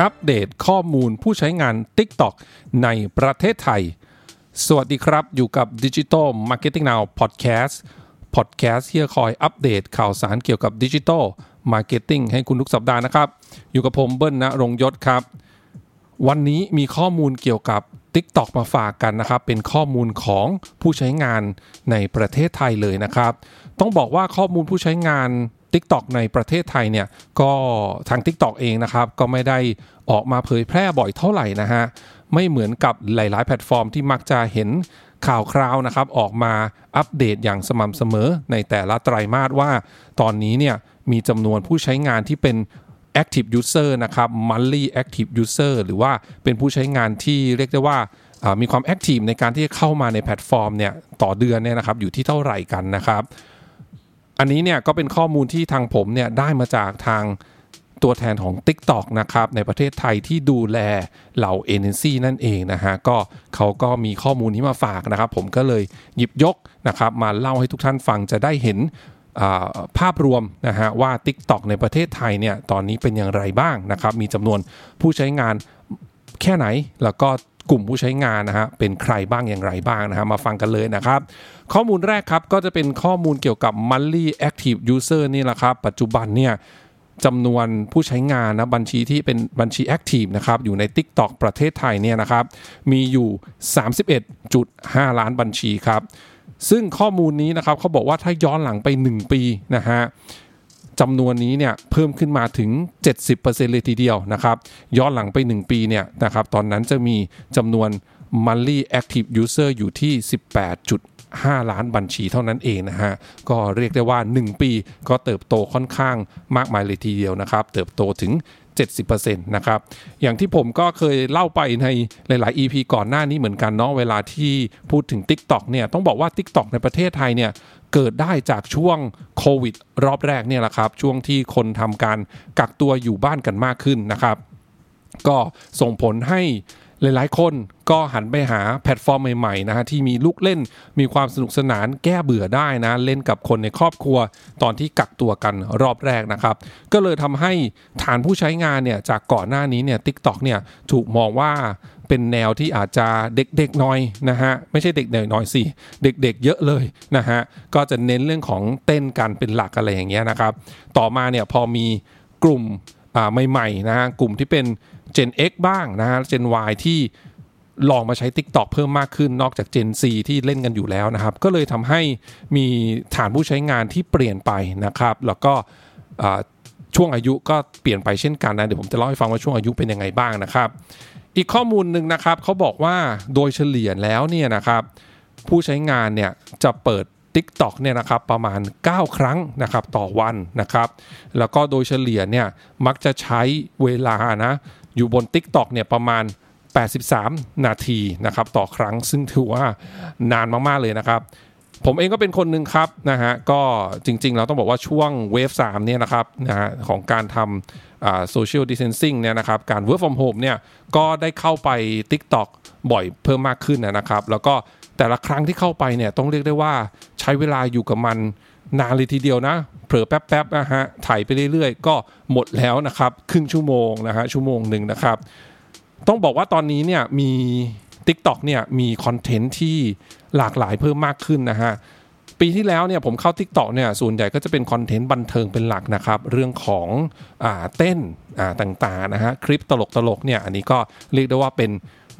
อัปเดตข้อมูลผู้ใช้งาน TikTok ในประเทศไทย สวัสดีครับ อยู่กับ Digital Marketing Now Podcast Podcast ที่คอยอัปเดตข่าวสารเกี่ยวกับ Digital Marketing ให้คุณทุกสัปดาห์นะครับ อยู่กับผมเบิ้ลนะรงยศครับ วันนี้มีข้อมูลเกี่ยวกับ TikTok มาฝากกันนะครับ เป็นข้อมูลของผู้ใช้งานในประเทศไทยเลยนะครับ ต้องบอกว่าข้อมูลผู้ใช้งาน TikTok ในประเทศไทยเนี่ยก็ทาง TikTok เองนะครับก็ไม่ได้ออกมาเผยแพร่บ่อยเท่าไหร่นะฮะไม่เหมือนกับหลาย ๆ แพลตฟอร์มที่มักจะเห็นข่าวคราวนะครับออกมาอัปเดตอย่างสม่ำเสมอในแต่ละไตรามาสว่า ตอนนี้เนี่ยมีจำนวนผู้ใช้งานที่เป็น active user นะครับ monthly active user หรือว่าเป็นผู้ใช้งานที่เรียกได้ว่ามีความ active ในการที่จะเข้ามาในแพลตฟอร์มเนี่ยต่อเดือนเนี่ยนะครับอยู่ที่เท่าไหร่กันนะครับ อันนี้เนี่ยก็เป็นข้อมูลที่ทางผมเนี่ยได้มาจากทางตัวแทนของ TikTok นะครับในประเทศไทยที่ดูแลเหล่าเอเจนซี่นั่นเองนะฮะก็เขาก็มีข้อมูลนี้มาฝากนะครับ ผมก็เลยหยิบยกนะครับมาเล่าให้ทุกท่านฟังจะได้เห็นภาพรวมนะฮะว่า TikTok ในประเทศไทยเนี่ยตอนนี้เป็นอย่างไรบ้างนะครับ มีจำนวนผู้ใช้งานแค่ไหนแล้วก็ กลุ่มผู้ใช้งานนะฮะเป็นใครบ้างอย่างไรบ้างนะฮะมาฟังกันเลยนะครับ ข้อมูลแรกครับก็จะเป็นข้อมูลเกี่ยวกับ monthly active user นี่แหละครับ ปัจจุบันเนี่ยจำนวนผู้ใช้งานนะบัญชีที่เป็นบัญชี Active นะครับอยู่ใน TikTok ประเทศไทยเนี่ยนะครับมีอยู่ 31.5 ล้านบัญชีครับ ซึ่งข้อมูลนี้นะครับเขาบอกว่าถ้าย้อนหลังไป 1 ปีนะฮะ จำนวนนี้เนี่ยเพิ่มขึ้นมาถึง 70%เลยทีเดียวนะครับย้อนหลังไป 1 ปีเนี่ยนะครับตอนนั้นจะมีจำนวน monthly active user อยู่ที่ 18.5 ล้านบัญชีเท่านั้นเองนะฮะก็เรียกได้ว่า 1 ปีก็เติบโตค่อนข้างมากมายเลยทีเดียวนะครับ เติบโตถึง70%นะครับ อย่างที่ผมก็เคยเล่าไปในหลาย ๆ EP ก่อนหน้านี้เหมือนกันเนาะ เวลาที่พูดถึง TikTok เนี่ย ต้องบอกว่า TikTok ในประเทศไทยเนี่ย เกิดได้จากช่วงโควิดรอบแรกเนี่ยแหละครับ ช่วงที่คนทำการกักตัวอยู่บ้านกันมากขึ้นนะครับ ก็ส่งผลให้ หลายๆ คนก็หันไปหาแพลตฟอร์มใหม่ๆนะฮะที่มีลูกเล่นมีความสนุกสนานแก้เบื่อได้นะเล่นกับคนในครอบครัวตอนที่กักตัวกันรอบแรกนะครับ ก็เลยทำให้ฐานผู้ใช้งานเนี่ยจากก่อนหน้านี้เนี่ย TikTok เนี่ยถูกมองว่าเป็นแนวที่อาจจะเด็กๆน้อยนะฮะไม่ใช่เด็กๆน้อยสิเด็กๆเยอะเลยนะฮะก็จะเน้นเรื่องของเต้นกันเป็นหลักอะไรอย่างเงี้ยนะครับ ต่อมาเนี่ยพอมีกลุ่ม ใหม่ๆนะฮะกลุ่มที่เป็น Gen X บ้างนะฮะ Gen Y ที่ลองมาใช้ TikTok เพิ่มมากขึ้นนอกจาก Gen C ที่เล่นกันอยู่แล้วนะครับ ก็เลยทำให้มีฐานผู้ใช้งานที่เปลี่ยนไปนะครับ แล้วก็ช่วงอายุก็เปลี่ยนไปเช่นกันนะ เดี๋ยวผมจะเล่าให้ฟังว่าช่วงอายุเป็นยังไงบ้างนะครับ อีกข้อมูลหนึ่งนะครับเขาบอกว่าโดยเฉลี่ยแล้วเนี่ยนะครับ ผู้ใช้งานเนี่ยจะเปิด TikTok เนี่ยนะครับประมาณ 9 ครั้งนะครับต่อวันนะครับ แล้วก็โดยเฉลี่ยเนี่ยมักจะใช้เวลานะอยู่บน TikTok เนี่ยประมาณ 83 นาทีนะครับต่อครั้งซึ่งถือว่านานมาก ๆ เลยนะครับผมเองก็เป็นคนหนึ่งครับนะฮะก็จริงๆ เราต้องบอกว่าช่วงเวฟ3เนี่ยนะครับนะฮะของการททำ social distancing เนี่ยนะครับการ work from home เนี่ยก็ได้เข้าไป TikTok บ่อยเพิ่มมากขึ้นนะครับ แล้วก็ แต่ละครั้งที่เข้าไปเนี่ยต้องเรียกได้ว่าใช้เวลาอยู่กับมันนานเลยทีเดียวนะ เผลอแป๊บๆนะฮะถ่ายไปเรื่อยๆ ก็หมดแล้วนะครับครึ่งชั่วโมงนะฮะชั่วโมงหนึ่งนะครับ ต้องบอกว่าตอนนี้เนี่ยมี TikTok เนี่ยมี content ที่หลากหลายเพิ่มมากขึ้นนะฮะปีที่แล้วเนี่ยผมเข้า TikTok เนี่ยส่วนใหญ่ก็จะเป็น content บันเทิงเป็นหลักนะครับ เรื่องของอ่าเต้นอ่าต่างๆนะฮะคลิปตลกๆเนี่ยอันนี้ก็เรียกได้ว่าเป็น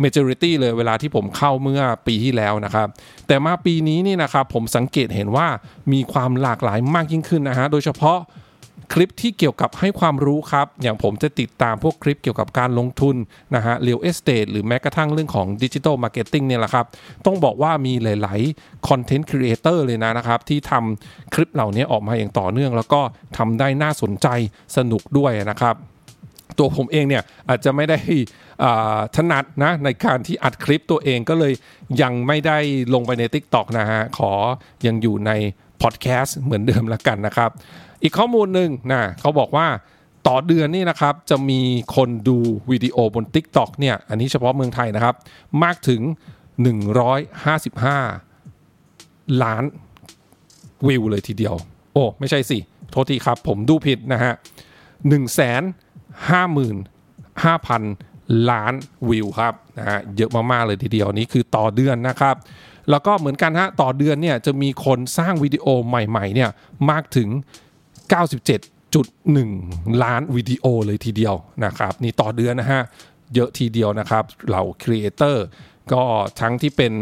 majority เลยเวลาที่ผมเข้าเมื่อปีที่แล้วนะครับ แต่มาปีนี้นี่นะครับผมสังเกตเห็นว่ามีความหลากหลายมากยิ่งขึ้นนะฮะโดยเฉพาะคลิปที่เกี่ยวกับให้ความรู้ครับ อย่างผมจะติดตามพวกคลิปเกี่ยวกับการลงทุนนะฮะ real estate หรือแม้กระทั่งเรื่องของ digital marketing เนี่ยแหละครับ ต้องบอกว่ามีหลายๆ content creator เลยนะนะครับ ที่ทำคลิปเหล่านี้ออกมาอย่างต่อเนื่อง แล้วก็ทำได้น่าสนใจสนุกด้วยนะครับ ตัวผมเองเนี่ยอาจจะไม่ได้ถนัดนะในการที่อัดคลิปตัวเองก็เลยยังไม่ได้ลงไปใน TikTok นะฮะขอยังอยู่ในพอดแคสต์เหมือนเดิมละกันนะครับ อีกข้อมูลหนึ่งนะเขาบอกว่าต่อเดือนนี่นะครับจะมีคนดูวิดีโอบน TikTok เนี่ยอันนี้เฉพาะเมืองไทยนะครับ มากถึง 155 ล้านวิวเลยทีเดียว โอ้ ไม่ใช่สิ โทษทีครับ ผมดูผิดนะฮะ1 5 0 0 0 5,000 ล้านวิวครับนะฮะเยอะมากๆเลยทีเดียวนี้คือต่อเดือนนะครับ แล้วก็เหมือนกันฮะต่อเดือนเนี่ยจะมีคนสร้างวิดีโอใหม่ๆเนี่ยมากถึง 97.1 ล้านวิดีโอเลยทีเดียวนะครับนี่ต่อเดือนนะฮะเยอะทีเดียวนะครับเหล่าครีเอเตอร์ก็ทั้งที่เป็น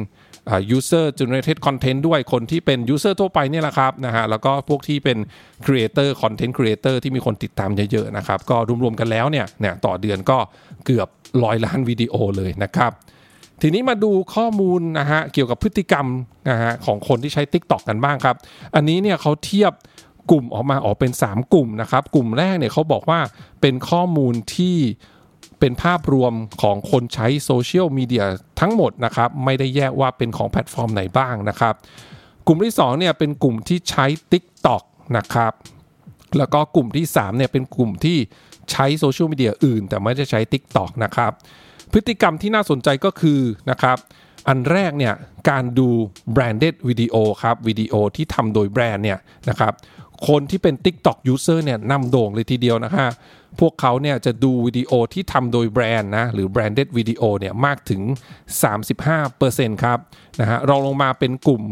user generated content ด้วยคนที่เป็น user ทั่วไปเนี่ยแหละครับนะฮะแล้วก็พวกที่เป็น creator content creator ที่มีคนติดตามเยอะๆนะครับก็รวมๆกันแล้วเนี่ยเนี่ยต่อเดือนก็เกือบร้อยล้านวิดีโอเลยนะครับทีนี้มาดูข้อมูลนะฮะเกี่ยวกับพฤติกรรมนะฮะของคนที่ใช้ TikTok กันบ้างครับ อันนี้เนี่ยเขาเทียบกลุ่มออกมาออกเป็น 3 กลุ่มนะครับ กลุ่มแรกเนี่ยเขาบอกว่าเป็นข้อมูลที่ เป็นภาพรวมของคนใช้โซเชียลมีเดียทั้งหมดนะครับไม่ได้แยกว่าเป็นของแพลตฟอร์มไหนบ้างนะครับ กลุ่มที่2เนี่ยเป็นกลุ่มที่ใช้ TikTok นะครับแล้วก็กลุ่มที่3เนี่ยเป็นกลุ่มที่ใช้โซเชียลมีเดียอื่น แต่ไม่ได้ใช้ TikTok นะครับพฤติกรรมที่น่าสนใจก็คือนะครับอันแรกเนี่ยการดู branded วิดีโอครับวิดีโอที่ทำโดยแบรนด์เนี่ยนะครับ คนที่เป็น TikTok user เนี่ยนำโด่งเลยทีเดียวนะฮะพวกเขาเนี่ยจะดูวิดีโอที่ทำโดยแบรนด์นะ หรือ branded วิดีโอเนี่ยมากถึง 35%ครับนะฮะรองลงมาเป็นกลุ่ม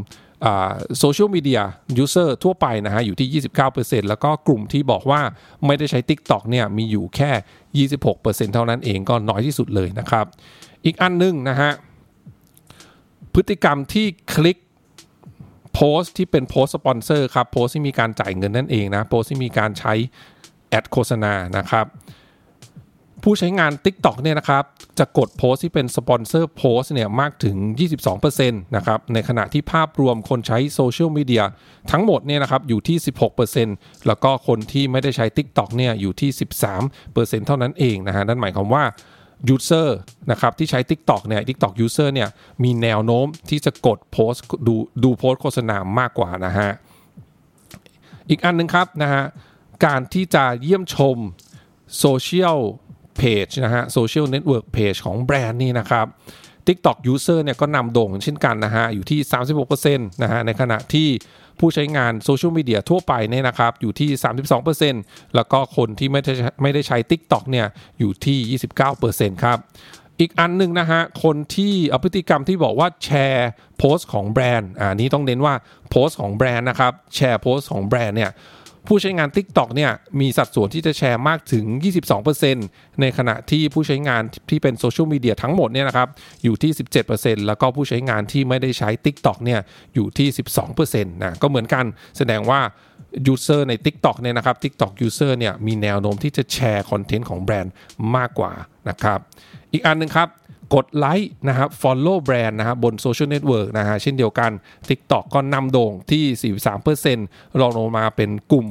โซเชียลมีเดีย user ทั่วไปนะฮะอยู่ที่ 29%แล้วก็กลุ่มที่บอกว่าไม่ได้ใช้ TikTok เนี่ยมีอยู่แค่ 26%เท่านั้นเองก็น้อยที่สุดเลยนะครับ อีกอันนึงนะฮะพฤติกรรมที่คลิก โพสต์ที่เป็นโพสต์สปอนเซอร์ครับโพสต์ที่มีการจ่ายเงินนั่นเองนะโพสต์ที่มีการใช้แอดโฆษณานะครับผู้ใช้งาน TikTok เนี่ยนะครับจะกดโพสต์ที่เป็นสปอนเซอร์โพสต์เนี่ยมากถึง 22%นะครับในขณะที่ภาพรวมคนใช้โซเชียลมีเดียทั้งหมดเนี่ยนะครับอยู่ที่ 16%แล้วก็คนที่ไม่ได้ใช้ TikTok เนี่ยอยู่ที่ 13%เท่านั้นเองนะฮะนั่นหมายความว่า user นะครับที่ใช้ TikTok เนี่ย TikTok user เนี่ยมีแนวโน้มที่จะกดโพสดูดูโพสโฆษณามากกว่านะฮะอีกอันหนึ่งครับนะฮะการที่จะเยี่ยมชมโซเชียลเพจนะฮะโซเชียลเน็ตเวิร์กเพจของแบรนด์นี่นะครับ TikTok user เนี่ยก็นำโด่งเช่นกันนะฮะอยู่ที่ 36%นะฮะในขณะที่ ผู้ใช้งานโซเชียลมีเดียทั่วไปเนี่ยนะครับอยู่ที่ 32%แล้วก็คนที่ไม่ได้ไม่ได้ใช้ TikTok เนี่ยอยู่ที่ 29%ครับอีกอันหนึ่งนะฮะ คนที่เอาพฤติกรรมที่บอกว่าแชร์โพสต์ของแบรนด์อ่านี้ต้องเน้นว่าโพสต์ของแบรนด์นะครับ แชร์โพสต์ของแบรนด์เนี่ย ผู้ใช้งาน TikTok เนี่ยมีสัดส่วนที่จะแชร์มากถึง 22%ในขณะที่ผู้ใช้งานที่เป็นโซเชียลมีเดียทั้งหมดเนี่ยนะครับอยู่ที่ 17%แล้วก็ผู้ใช้งานที่ไม่ได้ใช้ TikTok เนี่ยอยู่ที่ 12%นะก็เหมือนกันแสดงว่า user ใน TikTok เนี่ยนะครับ TikTok user เนี่ยมีแนวโน้มที่จะแชร์คอนเทนต์ของแบรนด์มากกว่านะครับ อีกอันหนึ่งครับ กดไลค์นะครับ follow แบรนด์นะครับบนโซเชียลเน็ตเวิร์กนะฮะเช่นเดียวกัน TikTok ก็นำโด่งที่ 43%รองลงมาเป็นกลุ่ม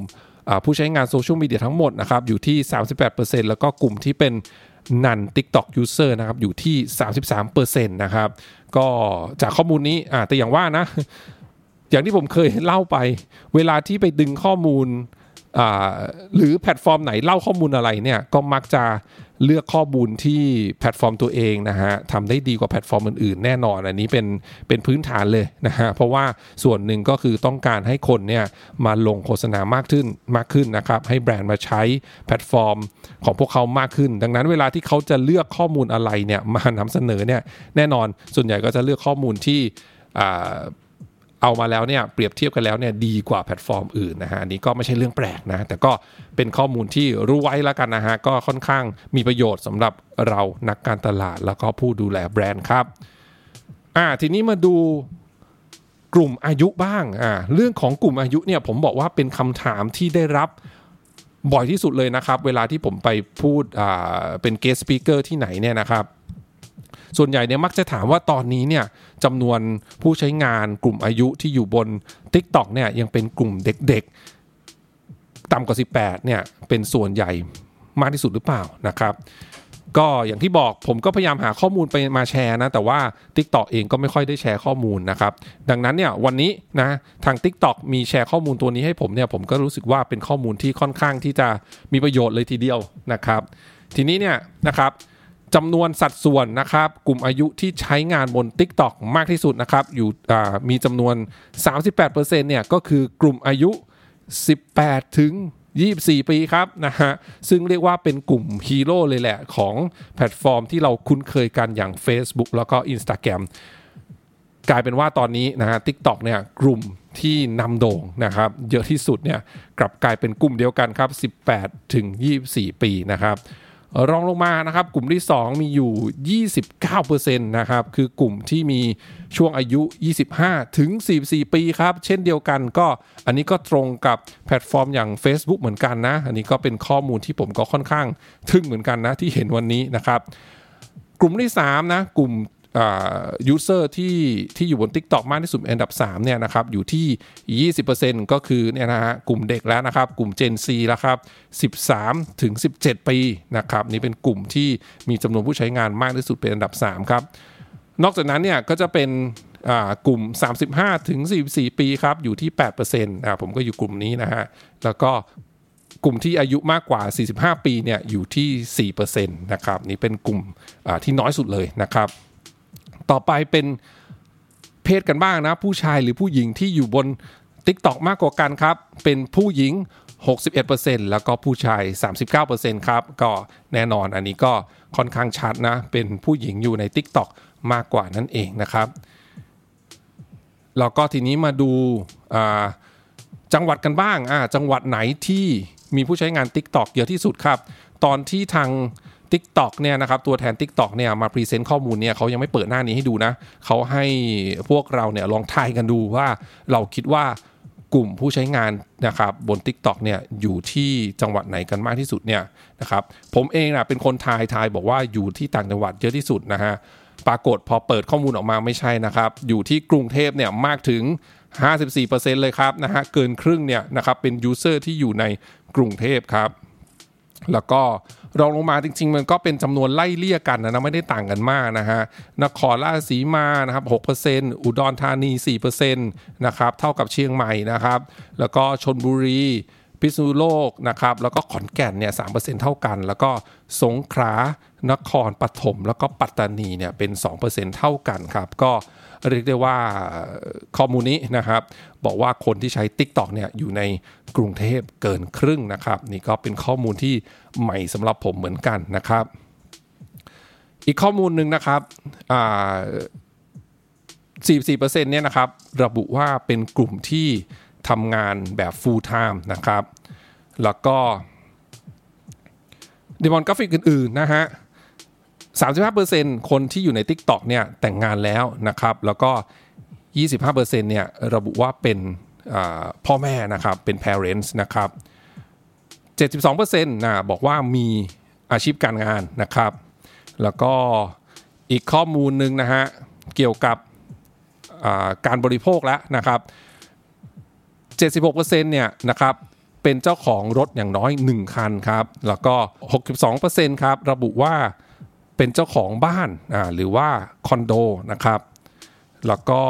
ผู้ใช้งานโซเชียลมีเดียทั้งหมดนะครับอยู่ที่ 38%แล้วก็กลุ่มที่เป็นนัน TikTok user นะครับอยู่ที่ 33%นะครับก็จากข้อมูลนี้แต่อย่างว่านะ อย่างที่ผมเคยเล่าไป เวลาที่ไปดึงข้อมูล หรือแพลตฟอร์มไหนเล่าข้อมูลอะไรเนี่ยก็มักจะเลือกข้อมูลที่แพลตฟอร์มตัวเองนะฮะทำได้ดีกว่าแพลตฟอร์มอื่นๆ แน่นอนอันนี้เป็นเป็นพื้นฐานเลยนะฮะเพราะว่าส่วนหนึ่งก็คือต้องการให้คนเนี่ยมาลงโฆษณามากขึ้นมากขึ้นนะครับให้แบรนด์มาใช้แพลตฟอร์มของพวกเขามากขึ้น ดังนั้นเวลาที่เขาจะเลือกข้อมูลอะไรเนี่ยมานำเสนอเนี่ยแน่นอนส่วนใหญ่ก็จะเลือกข้อมูลที่ เอามาแล้วเนี่ยเปรียบเทียบกันแล้วเนี่ยดีกว่าแพลตฟอร์มอื่นนะฮะอันนี้ก็ไม่ใช่เรื่องแปลกนะ แต่ก็เป็นข้อมูลที่รู้ไว้แล้วกันนะฮะก็ค่อนข้างมีประโยชน์สำหรับเรานักการตลาดแล้วก็ผู้ดูแลแบรนด์ครับอ่าทีนี้มาดูกลุ่มอายุบ้างอ่าเรื่องของกลุ่มอายุเนี่ยผมบอกว่าเป็นคำถามที่ได้รับบ่อยที่สุดเลยนะครับ เวลาที่ผมไปพูดอ่าเป็น guest speaker ที่ไหนเนี่ยนะครับ ส่วนใหญ่เนี่ยมักจะถามว่าตอนนี้เนี่ยจำนวนผู้ใช้งานกลุ่มอายุที่อยู่บน TikTok เนี่ยยังเป็นกลุ่มเด็กๆ ต่ำกว่า 18เนี่ยเป็นส่วนใหญ่มากที่สุดหรือเปล่านะครับก็อย่างที่บอกผมก็พยายามหาข้อมูลไปมาแชร์นะ แต่ว่า TikTok เองก็ไม่ค่อยได้แชร์ข้อมูลนะครับ ดังนั้นเนี่ยวันนี้นะทาง TikTok มีแชร์ข้อมูลตัวนี้ให้ผมเนี่ยผมก็รู้สึกว่าเป็นข้อมูลที่ค่อนข้างที่จะมีประโยชน์เลยทีเดียวนะครับ ทีนี้เนี่ยนะครับ จำนวนสัดส่วนนะครับ กลุ่มอายุที่ใช้งานบน TikTok มากที่สุดนะครับ อยู่มีจำนวน 38%เนี่ยก็คือกลุ่มอายุ 18 ถึง 24 ปีครับนะฮะซึ่งเรียกว่าเป็นกลุ่มฮีโร่เลยแหละ ของแพลตฟอร์มที่เราคุ้นเคยกันอย่าง Facebook แล้วก็ Instagram กลายเป็นว่าตอนนี้นะฮะ TikTok เนี่ยกลุ่มที่นำโด่งนะครับ เยอะที่สุดเนี่ยกลับกลายเป็นกลุ่มเดียวกันครับ 18 ถึง 24 ปีนะครับ รองลงมานะครับกลุ่มที่ 2 มีอยู่ 29%นะครับคือกลุ่มที่มีช่วงอายุ 25 ถึง 44 ปีครับ เช่นเดียวกันก็อันนี้ก็ตรงกับแพลตฟอร์มอย่าง Facebook เหมือนกันนะ อันนี้ก็เป็นข้อมูลที่ผมก็ค่อนข้างทึ่งเหมือนกันนะที่เห็นวันนี้นะครับ กลุ่มที่3นะกลุ่ม user ที่ที่อยู่บน TikTok มากที่สุดอันดับ3เนี่ยนะครับอยู่ที่ 20%ก็คือเนี่ยนะฮะกลุ่มเด็กแล้วนะครับ กลุ่ม Gen Z แล้วครับ 13ถึง17 ปีนะครับนี่เป็นกลุ่มที่มีจำนวนผู้ใช้งานมากที่สุดเป็นอันดับ 3 ครับ นอกจากนั้นเนี่ยก็จะเป็นกลุ่ม 35ถึง44 ปีครับอยู่ที่8%นะผมก็อยู่กลุ่มนี้นะฮะแล้วก็กลุ่มที่อายุมากกว่า 45 ปีเนี่ยอยู่ที่4%นะครับนี่เป็นกลุ่มที่น้อยสุดเลยนะครับ ต่อไปเป็นเพศกันบ้างนะ ผู้ชายหรือผู้หญิงที่อยู่บน TikTok มากกว่ากันครับ เป็นผู้หญิง 61%แล้วก็ผู้ชาย 39%ครับ ก็แน่นอนอันนี้ก็ค่อนข้างชัดนะ เป็นผู้หญิงอยู่ใน TikTok มากกว่านั่นเองนะครับแล้วก็ทีนี้มาดูจังหวัดกันบ้าง จังหวัดไหนที่มีผู้ใช้งาน TikTok เยอะที่สุดครับ ตอนที่ทาง TikTok เนี่ยนะครับตัวแทน Tik t o อกเนี่ยมาพรีเซนต์ข้อมูลเนี่ยเขายังไม่เปิดหน้านี้ให้ดูนะเขาให้พวกเราเนี่ยลองทายกันดูว่าเราคิดว่ากลุ่มผู้ใช้งานนะครับบน Tik t o อกเนี่ยอยู่ที่จังหวัดไหนกันมากที่สุดเนี่ยนะครับผมเองนะเป็นคนทายทายบอกว่าอยู่ที่ต่างจังหวัดเยอะที่สุดนะฮะปรากฏพอเปิดข้อมูลออกมาไม่ใช่นะครับ อยู่ที่กรุงเทพเนี่ยมากถึง 54%เลยครับนะฮะเกินครึ่งเนี่ยนะครับเป็น user ที่อยู่ในกรุงเทพครับ แล้วก็ รองลงมาจริง ๆ มันก็เป็นจำนวนไล่เลี่ยกันนะไม่ได้ต่างกันมากนะฮะนครราชสีมานะครับ6%อุดรธานี4%นะครับเท่ากับเชียงใหม่นะครับ แล้วก็ชนบุรี พิษณุโลกนะครับแล้วก็ขอนแก่นเนี่ยสเท่ากัน แล้วก็สงขลานครปฐมแล้วก็ปัตตานีเนี่ยเป็น 2%เท่ากันครับก็เรียกได้ว่าข้อมูลนี้นะครับ บอกว่าคนที่ใช้ Tik t o อกเนี่ยอยู่ในกรุงเทพเกินครึ่งนะครับ นี่ก็เป็นข้อมูลที่ใหม่สำหรับผมเหมือนกันนะครับ อีกข้อมูลหนึ่งนะครับ44%เนี่ยนะครับระบุว่าเป็นกลุ่มที่ ทำงานแบบ full time นะครับ แล้วก็ดีมอนกราฟิกอื่นๆนะฮะ 35%คนที่อยู่ใน TikTok เนี่ยแต่งงานแล้วนะครับ แล้วก็ 25%เนี่ยระบุว่าเป็นพ่อแม่นะครับเป็น parents นะครับ 72%นะบอกว่ามีอาชีพการงานนะครับ แล้วก็อีกข้อมูลหนึ่งนะฮะเกี่ยวกับการบริโภคแล้วนะครับ 76%เนี่ยนะครับเป็นเจ้าของรถอย่างน้อย 1 คันครับแล้วก็ 62%ครับระบุว่าเป็นเจ้าของบ้านอ่าหรือว่าคอนโดนะครับแล้วก็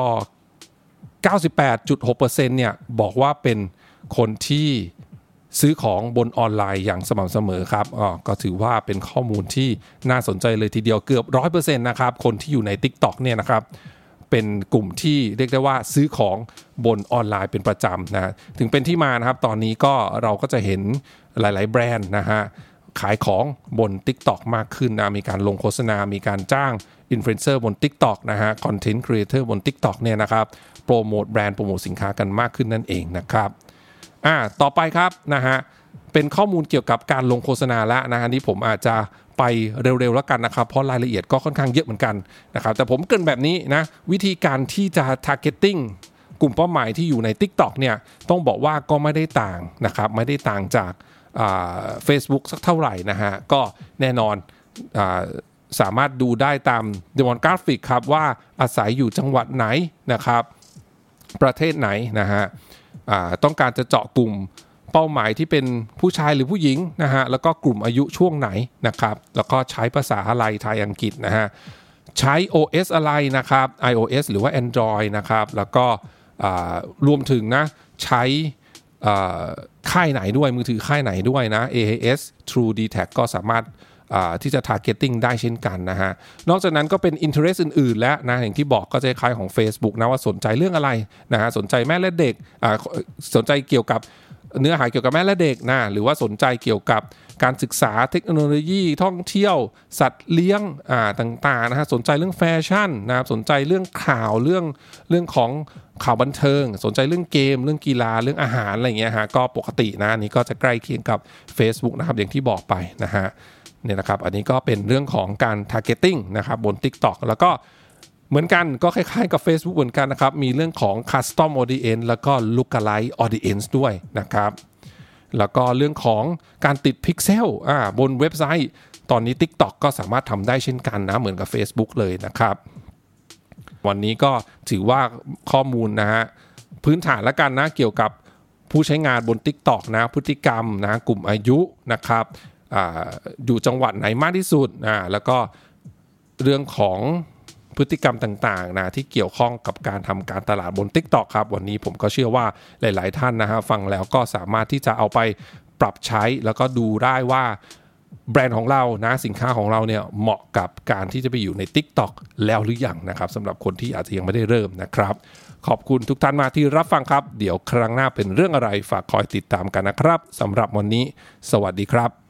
98.6%เนี่ยบอกว่าเป็นคนที่ซื้อของบนออนไลน์อย่างสม่ำเสมอครับอ๋อก็ถือว่าเป็นข้อมูลที่น่าสนใจเลยทีเดียวเกือบ 100%นะครับ คนที่อยู่ใน TikTok เนี่ยนะครับ เป็นกลุ่มที่เรียกได้ว่าซื้อของบนออนไลน์เป็นประจำนะถึงเป็นที่มานะครับตอนนี้ก็เราก็จะเห็นหลาย ๆ แบรนด์นะฮะขายของบน TikTok มากขึ้นนะมีการลงโฆษณา มีการจ้างอินฟลูเอนเซอร์บน TikTok นะฮะคอนเทนต์ครีเอเตอร์บน TikTok เนี่ยนะครับโปรโมทแบรนด์โปรโมทสินค้ากันมากขึ้นนั่นเองนะครับอ่าต่อไปครับนะฮะเป็นข้อมูลเกี่ยวกับการลงโฆษณาแล้วนะฮะนี่ผมอาจจะ ไปเร็วๆแล้วกันนะครับ เพราะรายละเอียดก็ค่อนข้างเยอะเหมือนกันนะครับแต่ผมเกินแบบนี้นะวิธีการที่จะ targeting กลุ่มเป้าหมายที่อยู่ใน TikTok เนี่ยต้องบอกว่าก็ไม่ได้ต่างนะครับไม่ได้ต่างจากเฟซบุ๊กสักเท่าไหร่นะฮะก็แน่นอนอสามารถดูได้ตามเดมอนกราฟิกครับว่าอาศัยอยู่จังหวัดไหนนะครับ ประเทศไหนนะฮะต้องการจะเจาะกลุ่ม เป้าหมายที่เป็นผู้ชายหรือผู้หญิงนะฮะแล้วก็กลุ่มอายุช่วงไหนนะครับแล้วก็ใช้ภาษาอะไรไทยอังกฤษนะฮะใช้ OS อะไรนะครับ iOS หรือว่า Android นะครับแล้วก็รวมถึงนะใช้ค่ายไหนด้วยมือถือค่ายไหนด้วยนะ AIS True d t a c ก็สามารถที่จะ targeting ได้เช่นกันนะฮะ นอกจากนั้นก็เป็น interest อื่น ๆ แล้วนะอย่างที่บอกก็จะคล้ายของ Facebook นะว่าสนใจเรื่องอะไรนะฮะสนใจแม่และเด็กสนใจเกี่ยวกับ เนื้อหาเกี่ยวกับแม่และเด็กนะหรือว่าสนใจเกี่ยวกับการศึกษาเทคโนโลยีท่องเที่ยว สัตว์เลี้ยงอ่าต่างๆนะฮะสนใจเรื่องแฟชั่นนะครับสนใจเรื่องข่าวเรื่องเรื่องของข่าวบันเทิง สนใจเรื่องเกม เรื่องกีฬาเรื่องอาหารอะไรเงี้ยฮะก็ปกตินะนนี้ก็จะใกล้เคียงกับ Facebook นะครับอย่างที่บอกไปนะฮะเนี่ยนะครับอันนี้ก็เป็นเรื่องของการ targeting นะครับบน TikTok แล้วก็ เหมือนกันก็คล้ายๆกับ Facebook เหมือนกันนะครับ มีเรื่องของ custom audience แล้วก็ lookalike audience ด้วยนะครับ แล้วก็เรื่องของการติดพิกเซลบนเว็บไซต์ ตอนนี้ TikTok ก็สามารถทำได้เช่นกันนะ เหมือนกับ Facebook เลยนะครับ วันนี้ก็ถือว่าข้อมูลนะฮะ พื้นฐานล้วกันนะเกี่ยวกับผู้ใช้งานบน TikTok นะพฤติกรรมนะกลุ่มอายุนะครับออยู่จังหวัดไหนมากที่สุดอ่าแล้วก็เรื่องของ พฤติกรรมต่างๆนะที่เกี่ยวข้องกับการทำการตลาดบน TikTok ครับ วันนี้ผมก็เชื่อว่าหลาย ๆ ท่านนะฮะฟังแล้วก็สามารถที่จะเอาไปปรับใช้แล้วก็ดูได้ว่าแบรนด์ของเรานะสินค้าของเราเนี่ยเหมาะกับการที่จะไปอยู่ใน TikTok แล้วหรือยังนะครับสำหรับคนที่อาจจะยังไม่ได้เริ่มนะครับ ขอบคุณทุกท่านมาที่รับฟังครับ เดี๋ยวครั้งหน้าเป็นเรื่องอะไรฝากคอยติดตามกันนะครับสำหรับวันนี้ สวัสดีครับ